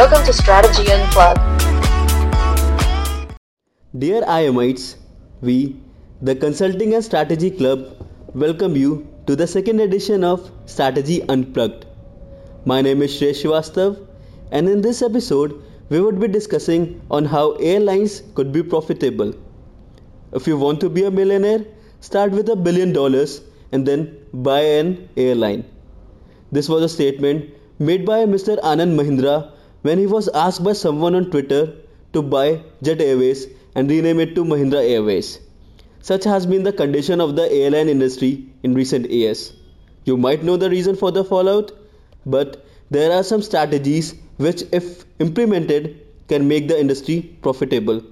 Welcome to Strategy Unplugged. Dear IMites, we, the Consulting and Strategy Club, welcome you to the second edition of Strategy Unplugged. My name is Shreya Srivastav, and in this episode, we would be discussing on how airlines could be profitable. If you want to be a millionaire, start with a billion dollars and then buy an airline. This was a statement made by Mr. Anand Mahindra when he was asked by someone on Twitter to buy Jet Airways and rename it to Mahindra Airways. Such has been the condition of the airline industry in recent years. You might know the reason for the fallout, but there are some strategies which, if implemented, can make the industry profitable.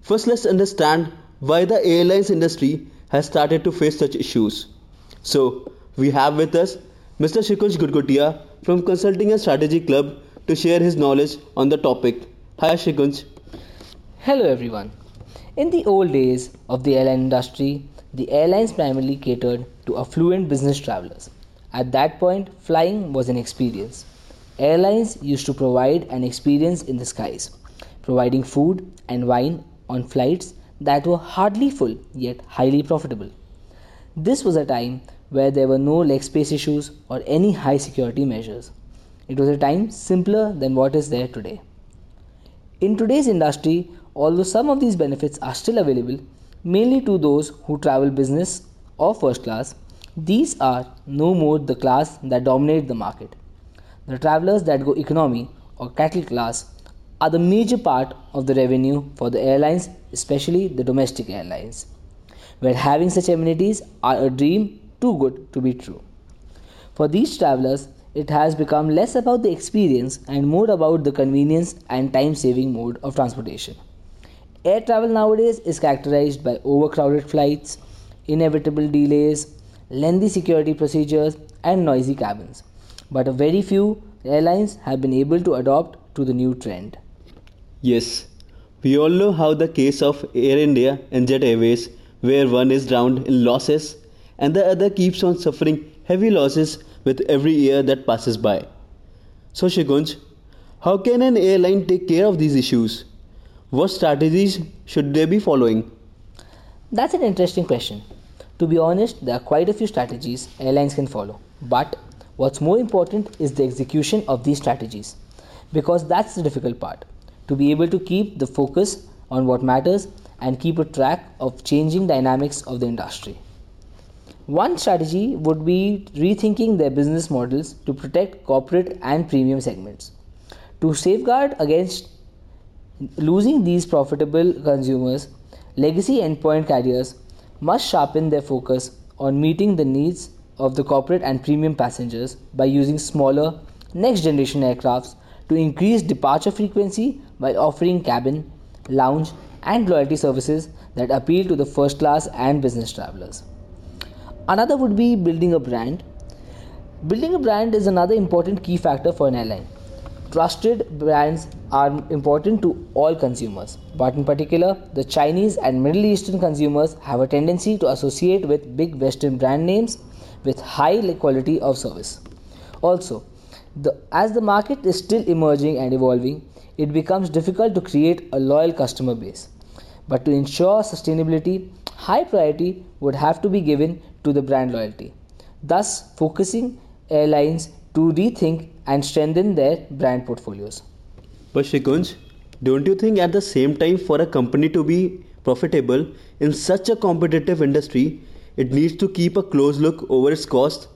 First, let's understand why the airlines industry has started to face such issues. So, we have with us Mr. Shikunj Gurgutia from Consulting and Strategy Club to share his knowledge on the topic. Hi Shikunj. Hello everyone. In the old days of the airline industry, the airlines primarily catered to affluent business travelers. At that point, flying was an experience. Airlines used to provide an experience in the skies, providing food and wine on flights that were hardly full yet highly profitable. This was a time where there were no leg space issues or any high security measures. It was a time simpler than what is there today. In today's industry, although some of these benefits are still available, mainly to those who travel business or first class, these are no more the class that dominate the market. The travelers that go economy or cattle class are the major part of the revenue for the airlines, especially the domestic airlines, where having such amenities are a dream too good to be true. For these travelers, it has become less about the experience and more about the convenience and time saving mode of transportation. Air travel nowadays is characterized by overcrowded flights, inevitable delays, lengthy security procedures, and noisy cabins. But a very few airlines have been able to adopt to the new trend. Yes, we all know how the case of Air India and Jet Airways, where one is drowned in losses and the other keeps on suffering heavy losses with every year that passes by. So, Shikunj, how can an airline take care of these issues? What strategies should they be following? That's an interesting question. To be honest, there are quite a few strategies airlines can follow. But what's more important is the execution of these strategies. Because that's the difficult part. To be able to keep the focus on what matters and keep a track of changing dynamics of the industry. One strategy would be rethinking their business models to protect corporate and premium segments. To safeguard against losing these profitable consumers, legacy endpoint carriers must sharpen their focus on meeting the needs of the corporate and premium passengers by using smaller, next generation aircrafts to increase departure frequency by offering cabin, lounge, and loyalty services that appeal to the first class and business travelers. Another would be building a brand. Building a brand is another important key factor for an airline. Trusted brands are important to all consumers, but in particular, the Chinese and Middle Eastern consumers have a tendency to associate with big Western brand names with high quality of service. Also, the, as the market is still emerging and evolving, it becomes difficult to create a loyal customer base. But to ensure sustainability, high priority would have to be given to the brand loyalty, thus focusing airlines to rethink and strengthen their brand portfolios. But Shikunj, don't you think at the same time for a company to be profitable in such a competitive industry, it needs to keep a close look over its cost?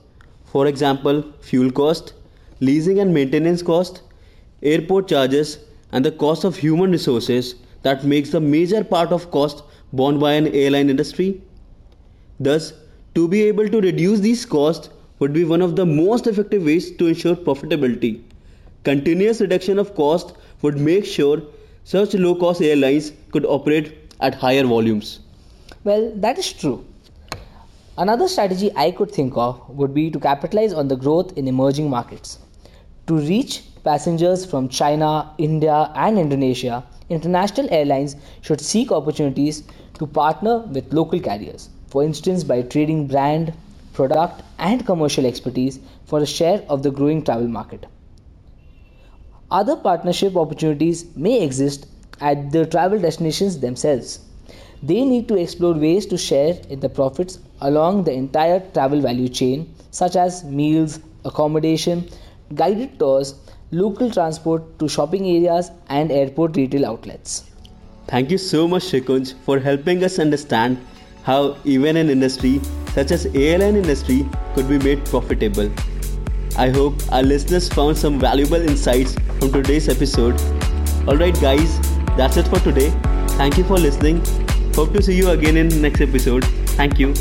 For example, fuel cost, leasing and maintenance cost, airport charges, and the cost of human resources that makes the major part of cost borne by an airline industry. Thus, to be able to reduce these costs would be one of the most effective ways to ensure profitability. Continuous reduction of cost would make sure such low cost airlines could operate at higher volumes. Well, that is true. Another strategy I could think of would be to capitalize on the growth in emerging markets. To reach passengers from China, India, and Indonesia, international airlines should seek opportunities to partner with local carriers for instance by trading brand, product, and commercial expertise for a share of the growing travel market. Other partnership opportunities may exist at the travel destinations themselves. They need to explore ways to share in the profits along the entire travel value chain, such as meals, accommodation, guided tours, local transport to shopping areas, and airport retail outlets. Thank you so much, Shikunj, for helping us understand how even an industry such as airline industry could be made profitable. I hope our listeners found some valuable insights from today's episode. Alright guys, that's it for today. Thank you for listening. Hope to see you again in next episode. Thank you.